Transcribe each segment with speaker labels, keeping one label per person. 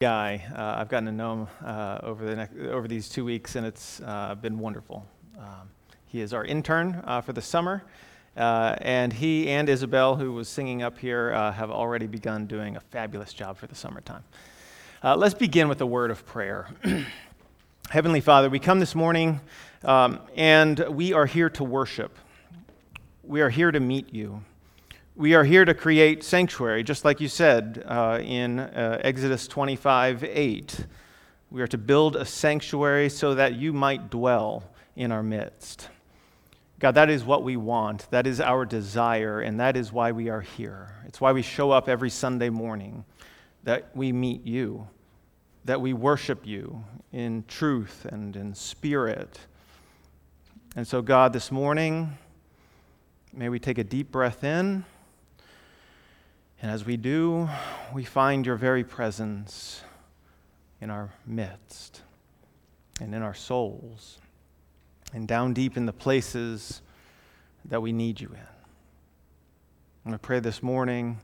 Speaker 1: guy. Uh, I've gotten to know him uh, over, the next, over these two weeks, and it's uh, been wonderful. Um, he is our intern uh, for the summer, uh, and he and Isabel, who was singing up here, uh, have already begun doing a fabulous job for the summertime. let's begin with a word of prayer. Heavenly Father, we come this morning, um, and we are here to worship. We are here to meet you. We are here to create sanctuary, just like you said uh, in uh, Exodus 25 8. We are to build a sanctuary so that you might dwell in our midst. God, that is what we want. That is our desire, and that is why we are here. It's why we show up every Sunday morning, that we meet you, that we worship you in truth and in spirit. And so, God, this morning, may we take a deep breath in. And as we do, we find your very presence in our midst and in our souls and down deep in the places that we need you in. I pray this morning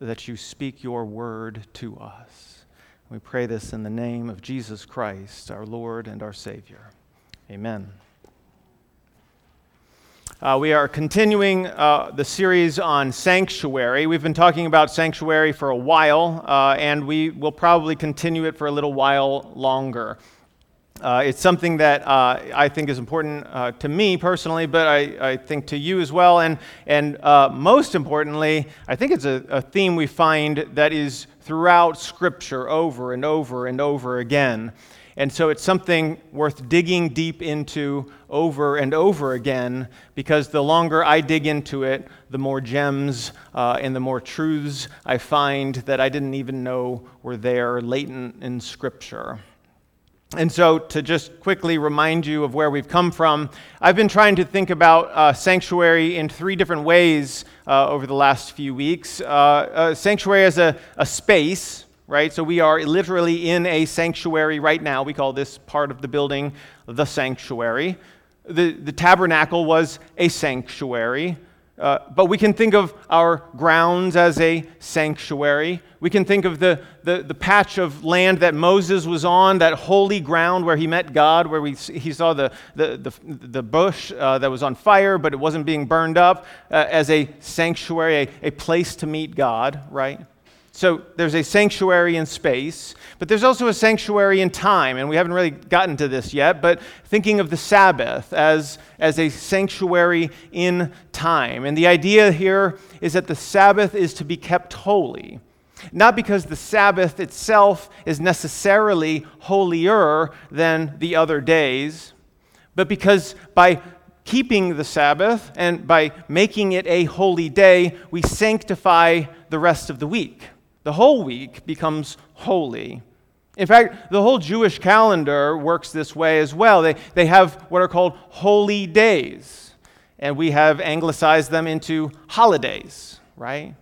Speaker 1: that you speak your word to us. We pray this in the name of Jesus Christ, our Lord and our Savior. Amen. Uh, we are continuing uh, the series on sanctuary. We've been talking about sanctuary for a while, uh, and we will probably continue it for a little while longer. Uh, it's something that uh, I think is important uh, to me personally, but I, I, think to you as well. And, and most importantly, I think it's a, a theme we find that is throughout Scripture over and over and over again. And so it's something worth digging deep into over and over again because the longer I dig into it, the more gems uh, and the more truths I find that I didn't even know were there latent in Scripture. And so, to just quickly remind you of where we've come from, I've been trying to think about uh, sanctuary in three different ways uh, over the last few weeks. Uh, sanctuary as a, a space, right? So we are literally in a sanctuary right now. We call this part of the building the sanctuary. The, the tabernacle was a sanctuary. Uh, but we can think of our grounds as a sanctuary. We can think of the, the, the, patch of land that Moses was on, that holy ground where he met God, where we, he saw the, the, the, the bush uh, that was on fire, but it wasn't being burned up, uh, as a sanctuary, a, a place to meet God, right? So there's a sanctuary in space, but there's also a sanctuary in time, and we haven't really gotten to this yet, but thinking of the Sabbath as, as a sanctuary in time. And the idea here is that the Sabbath is to be kept holy. Not because the Sabbath itself is necessarily holier than the other days, but because by keeping the Sabbath and by making it a holy day, we sanctify the rest of the week the whole week becomes holy. In fact, the whole Jewish calendar works this way as well. They, they have what are called holy days, and we have anglicized them into holidays, right?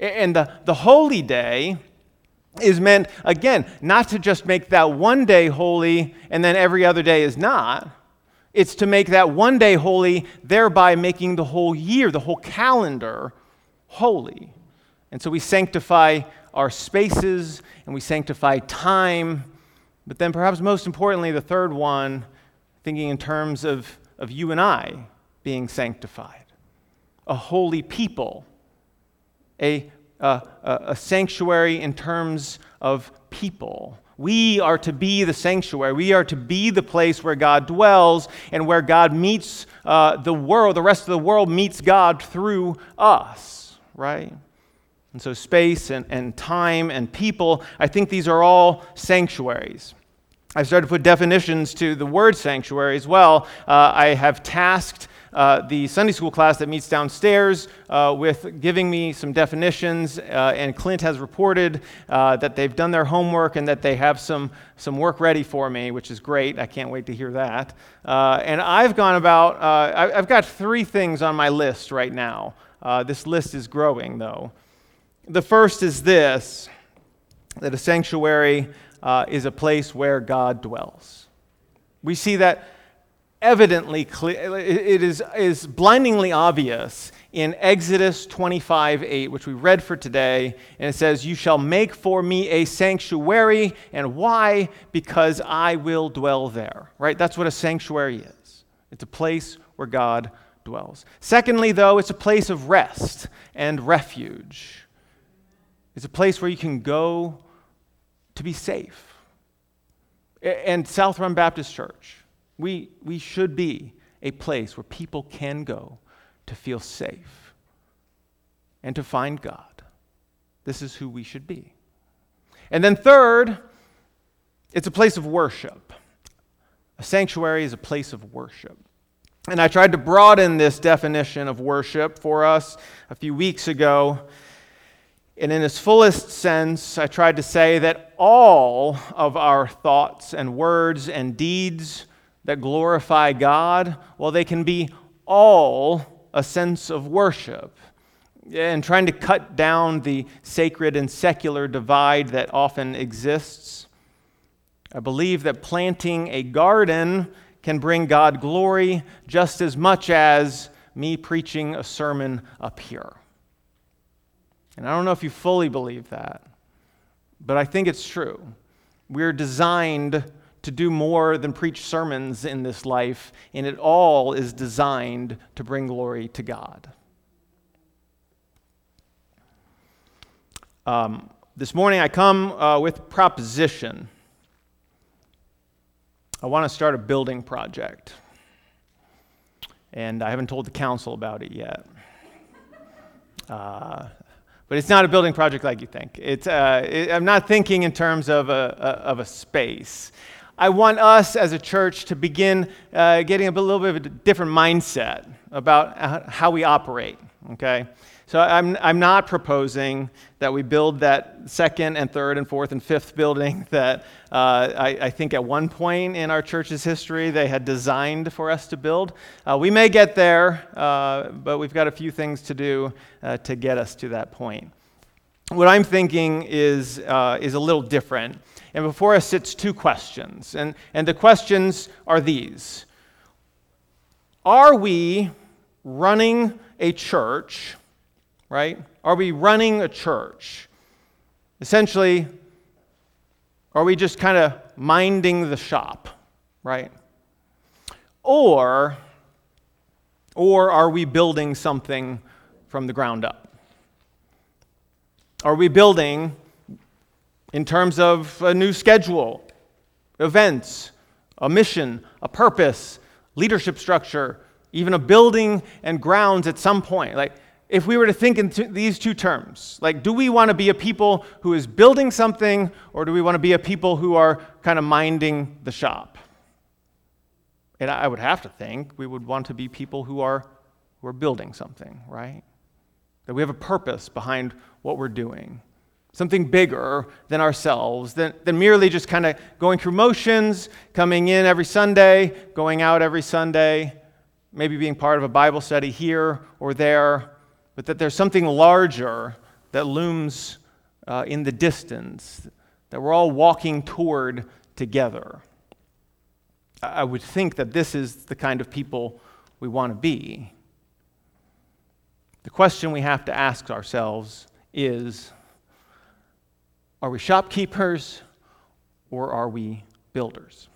Speaker 1: And the, the holy day is meant, again, not to just make that one day holy and then every other day is not. It's to make that one day holy, thereby making the whole year, the whole calendar, holy. And so we sanctify our spaces and we sanctify time. But then, perhaps most importantly, the third one, thinking in terms of, of you and I being sanctified, a holy people, a, a, a sanctuary in terms of people. We are to be the sanctuary. We are to be the place where God dwells and where God meets uh, the world. The rest of the world meets God through us, right? And so, space and, and time and people, I think these are all sanctuaries. I've started to put definitions to the word sanctuary as well. Uh, I have tasked uh, the Sunday school class that meets downstairs uh, with giving me some definitions, uh, and Clint has reported uh, that they've done their homework and that they have some, some work ready for me, which is great. I can't wait to hear that. Uh, and I've gone about, I, have got three things on my list right now. this list is growing, though. The first is this that a sanctuary uh, is a place where God dwells. We see that evidently clear, it is, is blindingly obvious in Exodus 25 8, which we read for today. And it says, You shall make for me a sanctuary. And why? Because I will dwell there. Right? That's what a sanctuary is it's a place where God dwells. Secondly, though, it's a place of rest and refuge. It's a place where you can go to be safe. And South Run Baptist Church, we, we should be a place where people can go to feel safe and to find God. This is who we should be. And then, third, it's a place of worship. A sanctuary is a place of worship. And I tried to broaden this definition of worship for us a few weeks ago. And in its fullest sense, I tried to say that all of our thoughts and words and deeds that glorify God, well, they can be all a sense of worship. And trying to cut down the sacred and secular divide that often exists. I believe that planting a garden can bring God glory just as much as me preaching a sermon up here. And I don't know if you fully believe that, but I think it's true. We're designed to do more than preach sermons in this life, and it all is designed to bring glory to God. Um, this morning I come uh, with proposition. I want to start a building project. And I haven't told the council about it yet. Uh, but it's not a building project like you think. It's, uh, it, I'm not thinking in terms of a, a, of a space. I want us as a church to begin uh, getting a little bit of a different mindset about how we operate, okay? So I'm, I'm not proposing that we build that second and third and fourth and fifth building that uh, I, I, think at one point in our church's history they had designed for us to build. Uh, we may get there, uh, but we've got a few things to do uh, to get us to that point. What I'm thinking is, uh, is a little different. And before us sits two questions. And, and the questions are these Are we running a church? Right? Are we running a church? Essentially, are we just kind of minding the shop, right? Or, or are we building something from the ground up? Are we building in terms of a new schedule, events, a mission, a purpose, leadership structure, even a building and grounds at some point? Like, if we were to think in these two terms, like, do we want to be a people who is building something, or do we want to be a people who are kind of minding the shop? And I would have to think we would want to be people who are, who are building something, right? That we have a purpose behind what we're doing, something bigger than ourselves, than, than merely just kind of going through motions, coming in every Sunday, going out every Sunday, maybe being part of a Bible study here or there but that there's something larger that looms uh, in the distance that we're all walking toward together. I would think that this is the kind of people we want to be. The question we have to ask ourselves is are we shopkeepers or are we builders?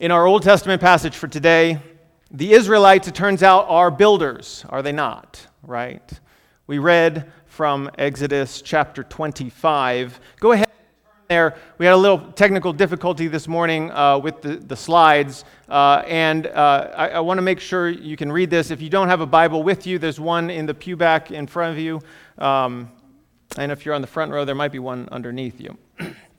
Speaker 1: In our Old Testament passage for today, the Israelites, it turns out, are builders, are they not? Right? We read from Exodus chapter 25. Go ahead there. We had a little technical difficulty this morning uh, with the, the slides, uh, and uh, I, I want to make sure you can read this. If you don't have a Bible with you, there's one in the pew back in front of you. Um, and if you're on the front row, there might be one underneath you.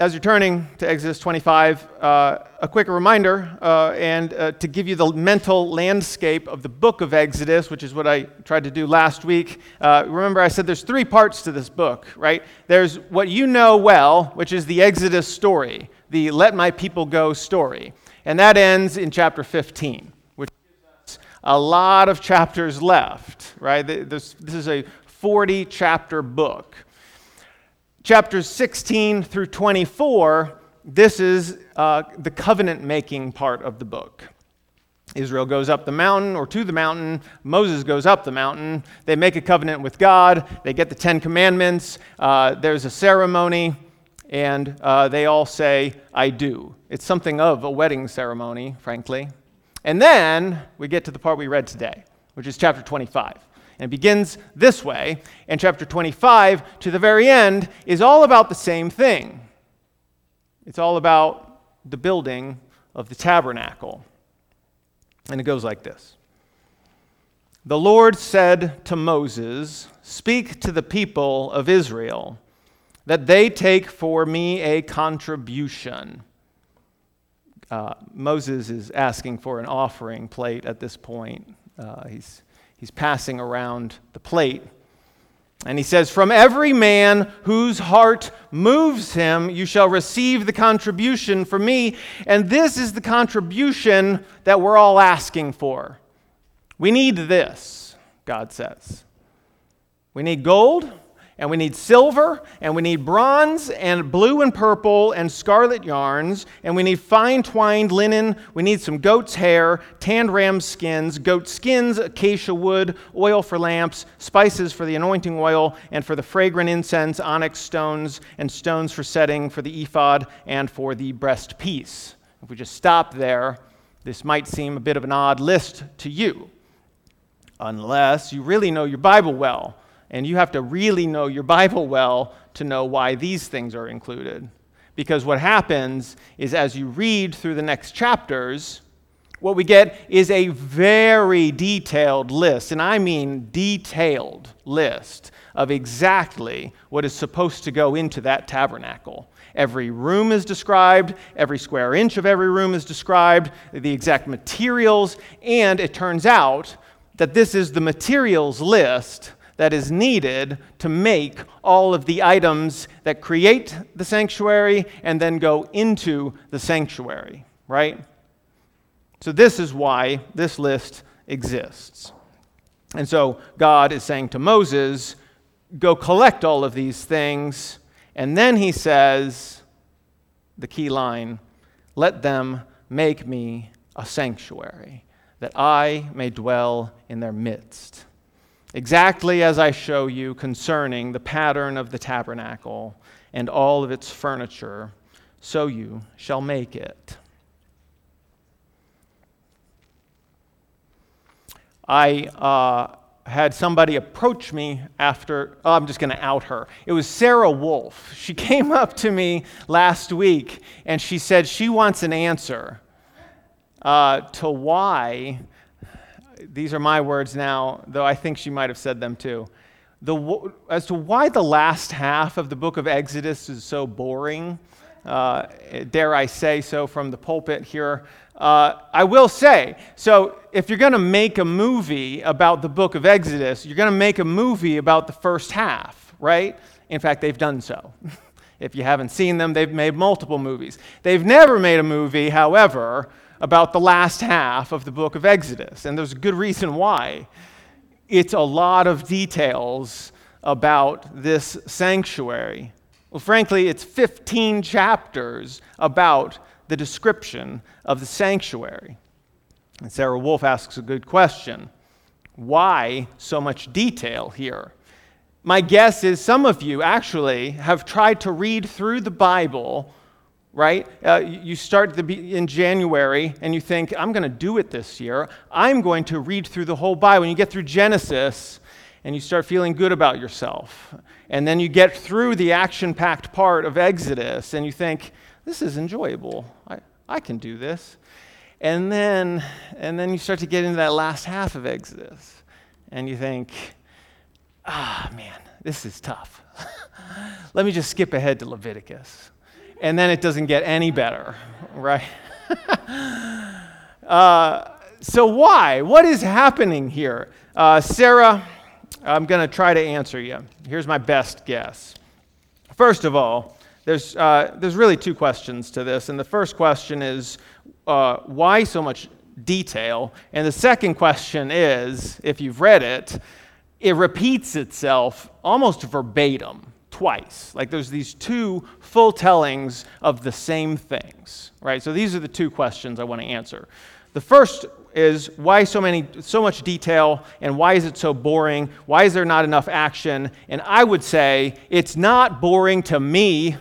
Speaker 1: as you're turning to Exodus 25, uh, a quick reminder uh, and uh, to give you the mental landscape of the book of Exodus, which is what I tried to do last week. Uh, remember, I said there's three parts to this book, right? There's what you know well, which is the Exodus story, the let my people go story. And that ends in chapter 15, which gives us a lot of chapters left, right? This, this is a 40 chapter book chapters 16 through 24, this is uh, the covenant making part of the book. Israel goes up the mountain or to the mountain. Moses goes up the mountain. They make a covenant with God. They get the Ten Commandments. Uh, there's a ceremony, and uh, they all say, I do. It's something of a wedding ceremony, frankly. And then we get to the part we read today, which is chapter 25. And it begins this way. And chapter 25, to the very end, is all about the same thing. It's all about the building of the tabernacle. And it goes like this The Lord said to Moses, Speak to the people of Israel that they take for me a contribution. Uh, Moses is asking for an offering plate at this point. Uh, he's, he's passing around the plate. And he says, From every man whose heart moves him, you shall receive the contribution from me. And this is the contribution that we're all asking for. We need this, God says. We need gold, and we need silver, and we need bronze, and blue and purple, and scarlet yarns, and we need fine twined linen. We need some goat's hair, tanned ram skins, goat skins, acacia wood, oil for lamps, spices for the anointing oil, and for the fragrant incense, onyx stones, and stones for setting for the ephod and for the breastpiece. If we just stop there, this might seem a bit of an odd list to you, unless you really know your Bible well and you have to really know your Bible well to know why these things are included. Because what happens is as you read through the next chapters, what we get is a very detailed list, and I mean detailed list of exactly what is supposed to go into that tabernacle. Every room is described, every square inch of every room is described, the exact materials, and it turns out that this is the materials list that is needed to make all of the items that create the sanctuary and then go into the sanctuary, right? So, this is why this list exists. And so, God is saying to Moses, Go collect all of these things. And then he says, the key line, let them make me a sanctuary, that I may dwell in their midst exactly as I show you concerning the pattern of the tabernacle and all of its furniture, so you shall make it. I uh, had somebody approach me after, oh, I'm just going to out her. It was Sarah Wolf. She came up to me last week and she said she wants an answer uh, to why these are my words now, though I think she might have said them too. The, as to why the last half of the book of Exodus is so boring, uh, dare I say so from the pulpit here, uh, I will say so if you're going to make a movie about the book of Exodus, you're going to make a movie about the first half, right? In fact, they've done so. if you haven't seen them, they've made multiple movies. They've never made a movie, however, about the last half of the book of Exodus, and there's a good reason why. It's a lot of details about this sanctuary. Well, frankly, it's 15 chapters about the description of the sanctuary. And Sarah Wolf asks a good question why so much detail here? My guess is some of you actually have tried to read through the Bible right? Uh, you start the, in January and you think, I'm going to do it this year. I'm going to read through the whole Bible. When you get through Genesis and you start feeling good about yourself. And then you get through the action packed part of Exodus and you think, this is enjoyable. I, I can do this. And then, and then you start to get into that last half of Exodus and you think, ah, man, this is tough. Let me just skip ahead to Leviticus and then it doesn't get any better, right? uh, so, why? What is happening here? Uh, Sarah, I'm going to try to answer you. Here's my best guess. First of all, there's, uh, there's really two questions to this. And the first question is uh, why so much detail? And the second question is if you've read it, it repeats itself almost verbatim twice. Like there's these two full tellings of the same things, right? So these are the two questions I want to answer. The first is why so many so much detail and why is it so boring? Why is there not enough action? And I would say it's not boring to me.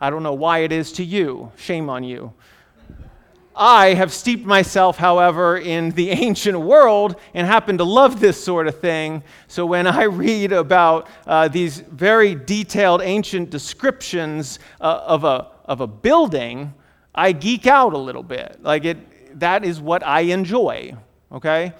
Speaker 1: I don't know why it is to you. Shame on you. I have steeped myself, however, in the ancient world and happen to love this sort of thing. So when I read about uh, these very detailed ancient descriptions uh, of, a, of a building, I geek out a little bit. Like it, that is what I enjoy, okay?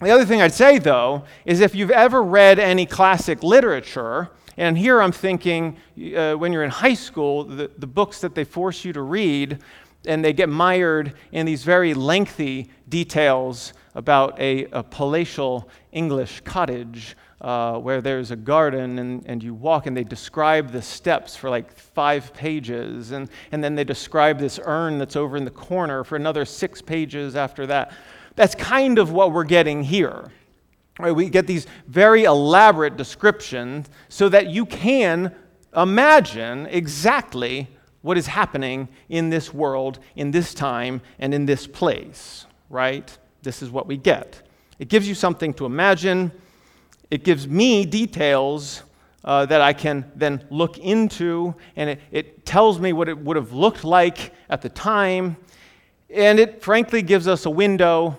Speaker 1: The other thing I'd say, though, is if you've ever read any classic literature, and here I'm thinking uh, when you're in high school, the, the books that they force you to read, and they get mired in these very lengthy details about a, a palatial English cottage uh, where there's a garden and, and you walk and they describe the steps for like five pages. And, and then they describe this urn that's over in the corner for another six pages after that. That's kind of what we're getting here. Right? We get these very elaborate descriptions so that you can imagine exactly what is happening in this world, in this time, and in this place, right? This is what we get. It gives you something to imagine it gives me details uh, that I can then look into, and it, it tells me what it would have looked like at the time. And it frankly gives us a window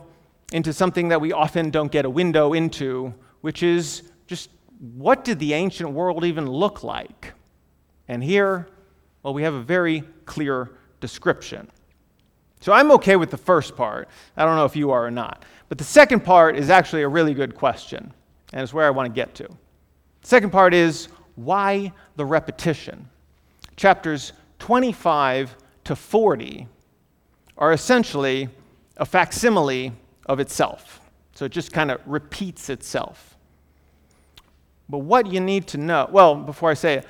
Speaker 1: into something that we often don't get a window into, which is just what did the ancient world even look like? And here, well, we have a very clear description. So I'm okay with the first part. I don't know if you are or not. But the second part is actually a really good question and it's where I want to get to. The second part is why the repetition? Chapters 25 to 40 are essentially a facsimile of itself. So it just kind of repeats itself. But what you need to know, well, before I say it,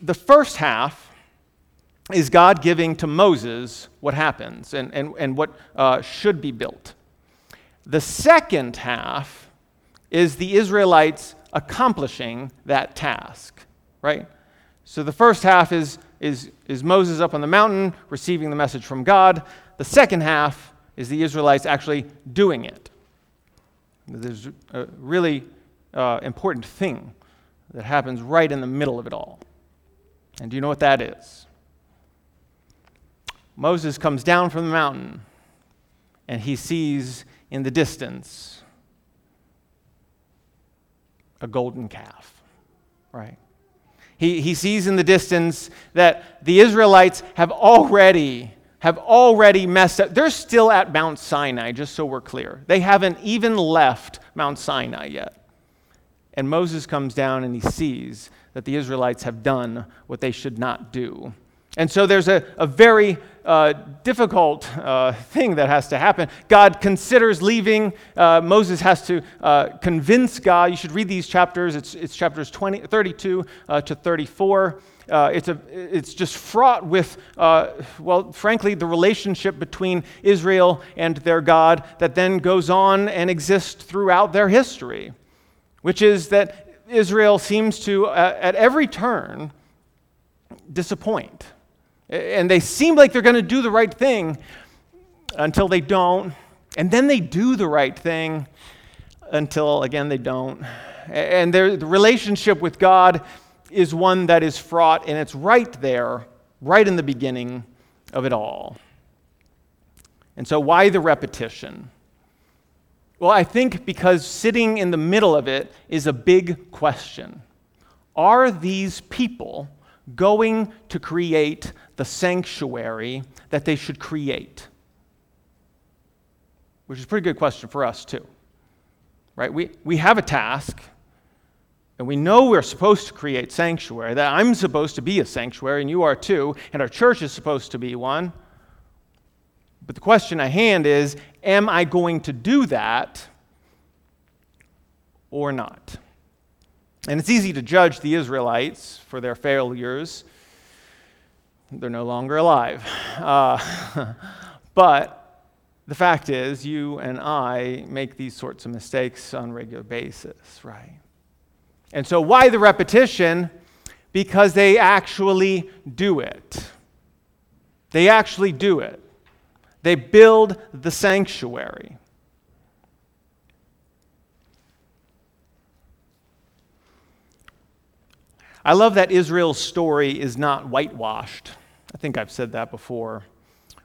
Speaker 1: the first half is God giving to Moses what happens and, and, and what uh, should be built. The second half is the Israelites accomplishing that task, right? So the first half is, is, is Moses up on the mountain receiving the message from God. The second half is the Israelites actually doing it. There's a really uh, important thing that happens right in the middle of it all. And do you know what that is? Moses comes down from the mountain and he sees in the distance a golden calf, right? He, he sees in the distance that the Israelites have already have already messed up. They're still at Mount Sinai, just so we're clear. They haven't even left Mount Sinai yet. And Moses comes down and he sees that the Israelites have done what they should not do. And so there's a, a very uh, difficult uh, thing that has to happen. God considers leaving. Uh, Moses has to uh, convince God. You should read these chapters. It's, it's chapters 20, 32 uh, to 34. Uh, it's, a, it's just fraught with, well, frankly, the relationship between Israel and their God that then goes on and exists throughout their history, which is that Israel seems to, at every turn, disappoint. And they seem like they're going to do the right thing until they don't. And then they do the right thing until, again, they don't. And their, the relationship with God is one that is fraught, and it's right there, right in the beginning of it all. And so, why the repetition? Well, I think because sitting in the middle of it is a big question. Are these people going to create the sanctuary that they should create? Which is a pretty good question for us, too. Right? We, we have a task, and we know we're supposed to create sanctuary, that I'm supposed to be a sanctuary, and you are too, and our church is supposed to be one. But the question at hand is am I going to do that or not? And it's easy to judge the Israelites for their failures. They're no longer alive. Uh, but the fact is, you and I make these sorts of mistakes on a regular basis, right? And so, why the repetition? Because they actually do it. They actually do it. They build the sanctuary. I love that Israel's story is not whitewashed. I think I've said that before.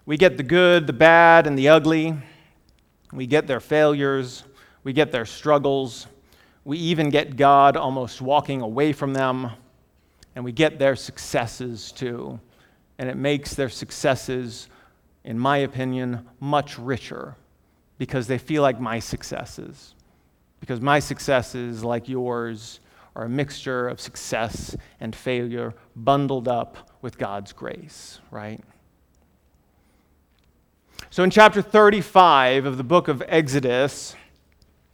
Speaker 1: We get the good, the bad, and the ugly. We get their failures. We get their struggles. We even get God almost walking away from them. And we get their successes too. And it makes their successes, in my opinion, much richer because they feel like my successes. Because my successes, like yours, are a mixture of success and failure bundled up with God's grace, right? So in chapter 35 of the book of Exodus,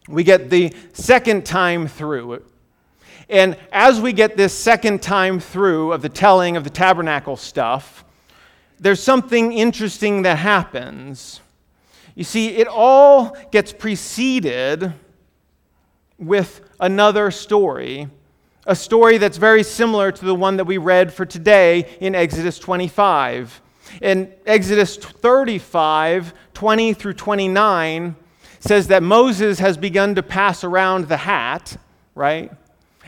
Speaker 1: we get the second time through. And as we get this second time through of the telling of the tabernacle stuff, there's something interesting that happens. You see, it all gets preceded with another story, a story that's very similar to the one that we read for today in Exodus 25. In Exodus 35, 20 through 29, says that Moses has begun to pass around the hat, right?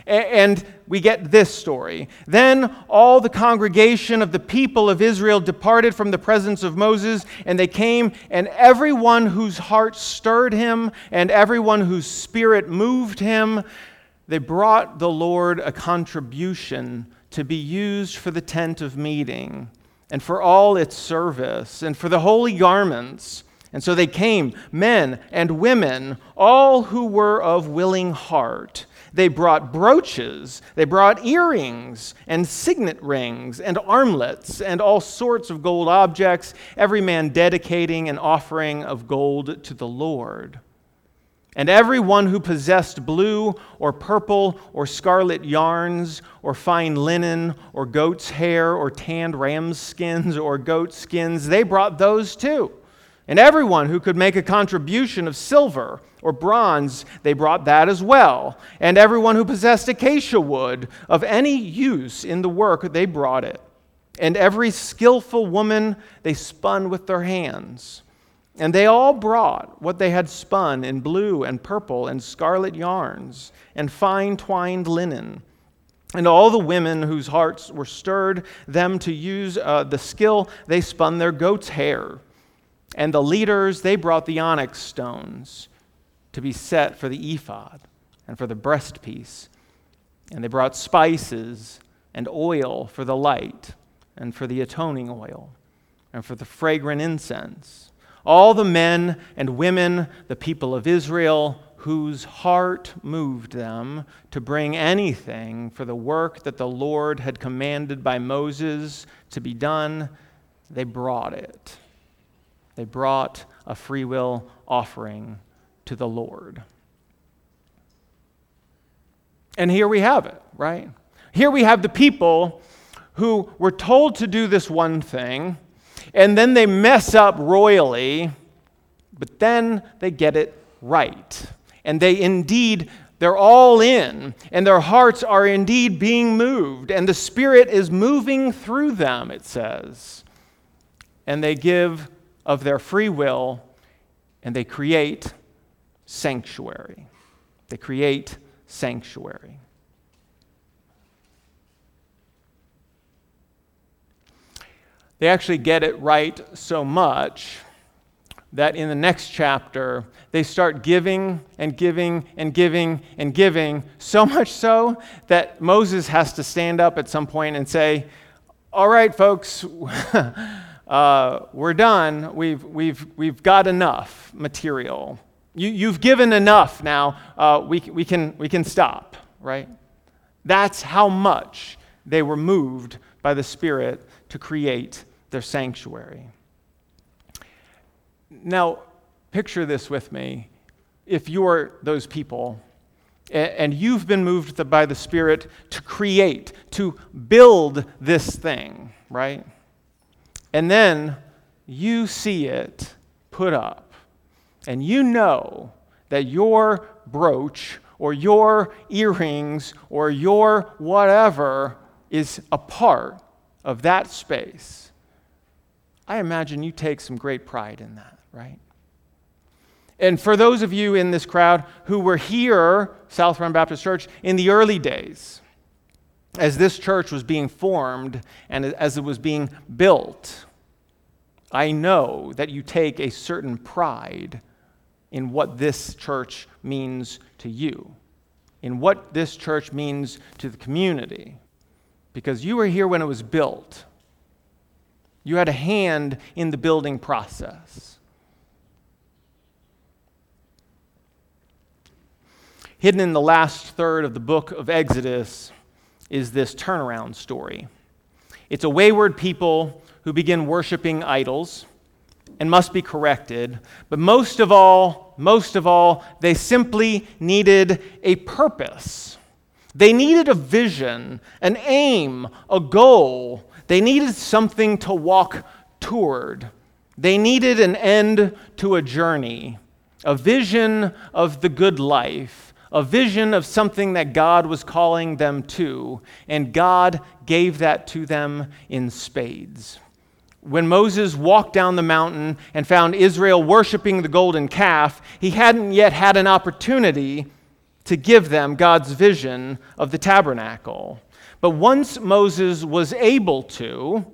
Speaker 1: And we get this story. Then all the congregation of the people of Israel departed from the presence of Moses, and they came, and everyone whose heart stirred him, and everyone whose spirit moved him, they brought the Lord a contribution to be used for the tent of meeting, and for all its service, and for the holy garments. And so they came, men and women, all who were of willing heart they brought brooches, they brought earrings and signet rings and armlets and all sorts of gold objects, every man dedicating an offering of gold to the Lord. And everyone who possessed blue or purple or scarlet yarns or fine linen or goat's hair or tanned ram's skins or goat skins, they brought those too. And everyone who could make a contribution of silver or bronze, they brought that as well. And everyone who possessed acacia wood of any use in the work, they brought it. And every skillful woman they spun with their hands. And they all brought what they had spun in blue and purple and scarlet yarns and fine twined linen. And all the women whose hearts were stirred them to use uh, the skill, they spun their goat's hair and the leaders, they brought the onyx stones to be set for the ephod and for the breastpiece. And they brought spices and oil for the light and for the atoning oil and for the fragrant incense. All the men and women, the people of Israel, whose heart moved them to bring anything for the work that the Lord had commanded by Moses to be done, they brought it. They brought a free will offering to the Lord. And here we have it, right? Here we have the people who were told to do this one thing, and then they mess up royally, but then they get it right. And they indeed, they're all in, and their hearts are indeed being moved, and the Spirit is moving through them, it says. And they give of their free will and they create sanctuary. They create sanctuary. They actually get it right so much that in the next chapter, they start giving and giving and giving and giving, so much so that Moses has to stand up at some point and say, All right, folks, uh, we're done. We've, we've, we've got enough material. You, you've given enough now. Uh, we, we, can, we can stop, right? That's how much they were moved by the Spirit to create their sanctuary. Now, picture this with me. If you're those people, and you've been moved by the Spirit to create, to build this thing, right? And then you see it put up, and you know that your brooch or your earrings or your whatever is a part of that space. I imagine you take some great pride in that, right? And for those of you in this crowd who were here, South Run Baptist Church, in the early days, as this church was being formed and as it was being built, I know that you take a certain pride in what this church means to you, in what this church means to the community, because you were here when it was built. You had a hand in the building process. Hidden in the last third of the book of Exodus is this turnaround story. It's a wayward people who begin worshiping idols and must be corrected, but most of all, most of all, they simply needed a purpose. They needed a vision, an aim, a goal. They needed something to walk toward. They needed an end to a journey, a vision of the good life a vision of something that God was calling them to, and God gave that to them in spades. When Moses walked down the mountain and found Israel worshiping the golden calf, he hadn't yet had an opportunity to give them God's vision of the tabernacle. But once Moses was able to,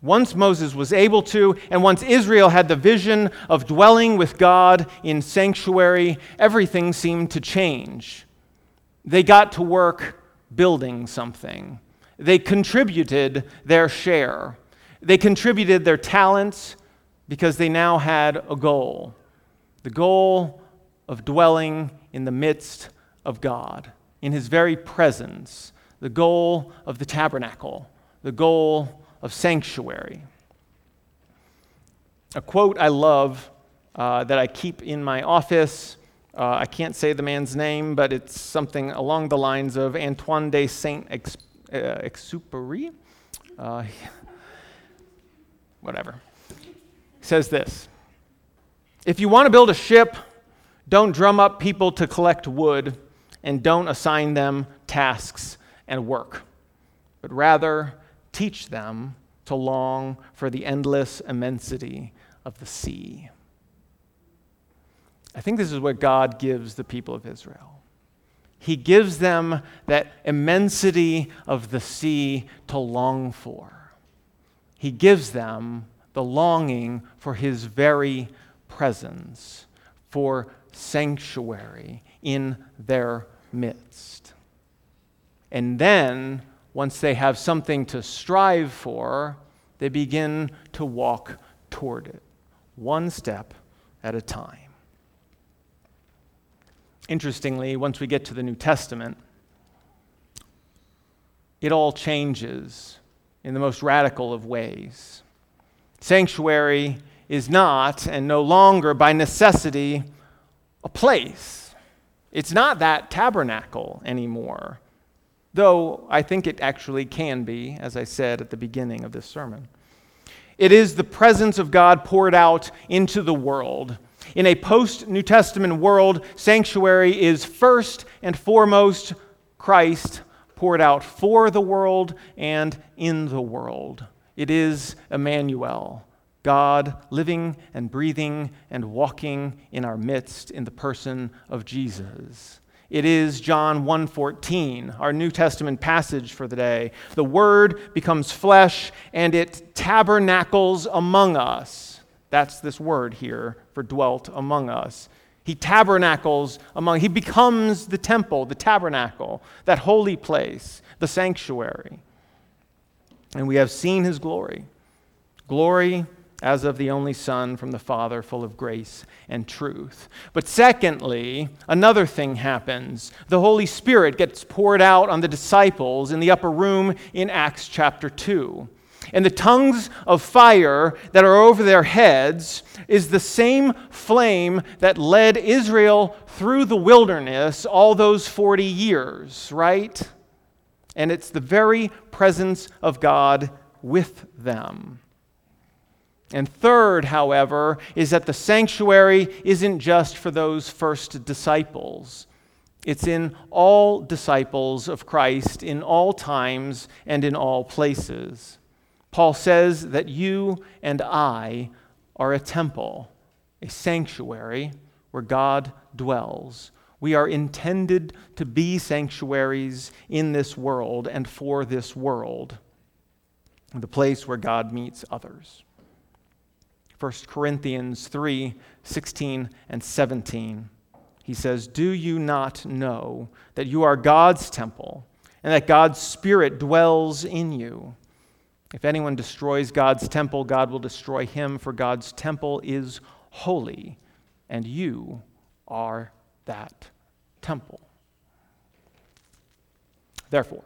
Speaker 1: once Moses was able to, and once Israel had the vision of dwelling with God in sanctuary, everything seemed to change. They got to work building something. They contributed their share. They contributed their talents because they now had a goal the goal of dwelling in the midst of God, in His very presence, the goal of the tabernacle, the goal of sanctuary. A quote I love uh, that I keep in my office. Uh, I can't say the man's name, but it's something along the lines of Antoine de Saint Exupéry. Uh, whatever. Says this If you want to build a ship, don't drum up people to collect wood, and don't assign them tasks and work, but rather teach them to long for the endless immensity of the sea. I think this is what God gives the people of Israel. He gives them that immensity of the sea to long for. He gives them the longing for His very presence, for sanctuary in their midst. And then once they have something to strive for, they begin to walk toward it, one step at a time. Interestingly, once we get to the New Testament, it all changes in the most radical of ways. Sanctuary is not and no longer by necessity a place. It's not that tabernacle anymore though I think it actually can be, as I said at the beginning of this sermon. It is the presence of God poured out into the world. In a post New Testament world, sanctuary is first and foremost Christ poured out for the world and in the world. It is Emmanuel, God living and breathing and walking in our midst in the person of Jesus. It is John 1:14, our New Testament passage for the day. The word becomes flesh and it tabernacles among us. That's this word here for dwelt among us. He tabernacles among he becomes the temple, the tabernacle, that holy place, the sanctuary. And we have seen his glory. Glory as of the only Son from the Father, full of grace and truth. But secondly, another thing happens. The Holy Spirit gets poured out on the disciples in the upper room in Acts chapter 2. And the tongues of fire that are over their heads is the same flame that led Israel through the wilderness all those 40 years, right? And it's the very presence of God with them. And third, however, is that the sanctuary isn't just for those first disciples. It's in all disciples of Christ in all times and in all places. Paul says that you and I are a temple, a sanctuary where God dwells. We are intended to be sanctuaries in this world and for this world, the place where God meets others. 1 Corinthians 3 16 and 17. He says, Do you not know that you are God's temple and that God's Spirit dwells in you? If anyone destroys God's temple, God will destroy him, for God's temple is holy, and you are that temple. Therefore,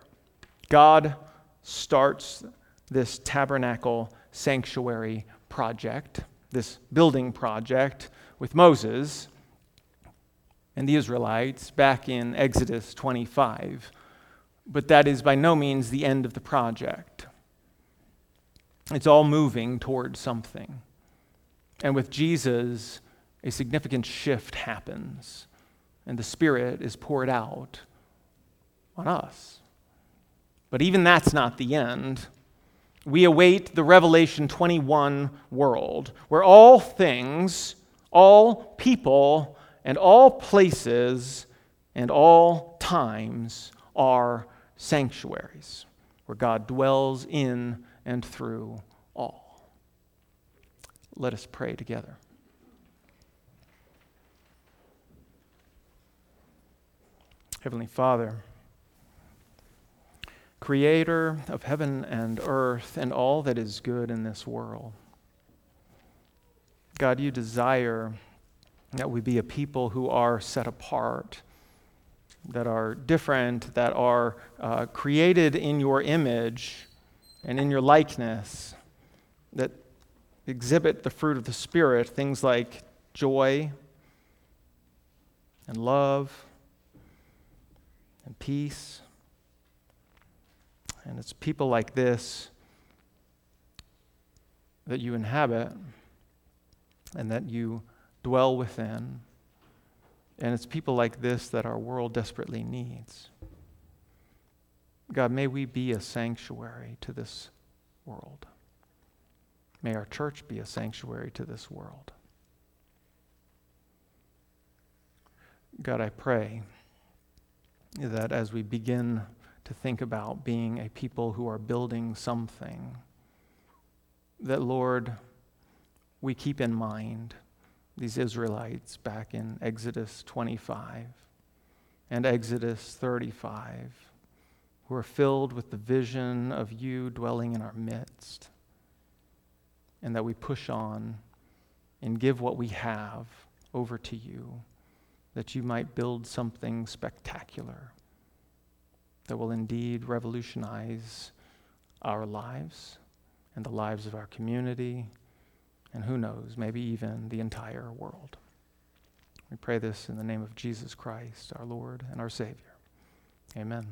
Speaker 1: God starts this tabernacle sanctuary project, this building project, with Moses and the Israelites back in Exodus 25. But that is by no means the end of the project. It's all moving towards something. And with Jesus, a significant shift happens, and the Spirit is poured out on us. But even that's not the end. We await the Revelation 21 world, where all things, all people, and all places, and all times are sanctuaries, where God dwells in and through all. Let us pray together. Heavenly Father, creator of heaven and earth and all that is good in this world, God, you desire that we be a people who are set apart, that are different, that are uh, created in your image and in your likeness that exhibit the fruit of the Spirit, things like joy and love and peace. And it's people like this that you inhabit and that you dwell within. And it's people like this that our world desperately needs. God, may we be a sanctuary to this world. May our church be a sanctuary to this world. God, I pray that as we begin to think about being a people who are building something, that, Lord, we keep in mind these Israelites back in Exodus 25 and Exodus 35 who are filled with the vision of you dwelling in our midst, and that we push on and give what we have over to you, that you might build something spectacular that will indeed revolutionize our lives and the lives of our community, and who knows, maybe even the entire world. We pray this in the name of Jesus Christ, our Lord and our Savior. Amen.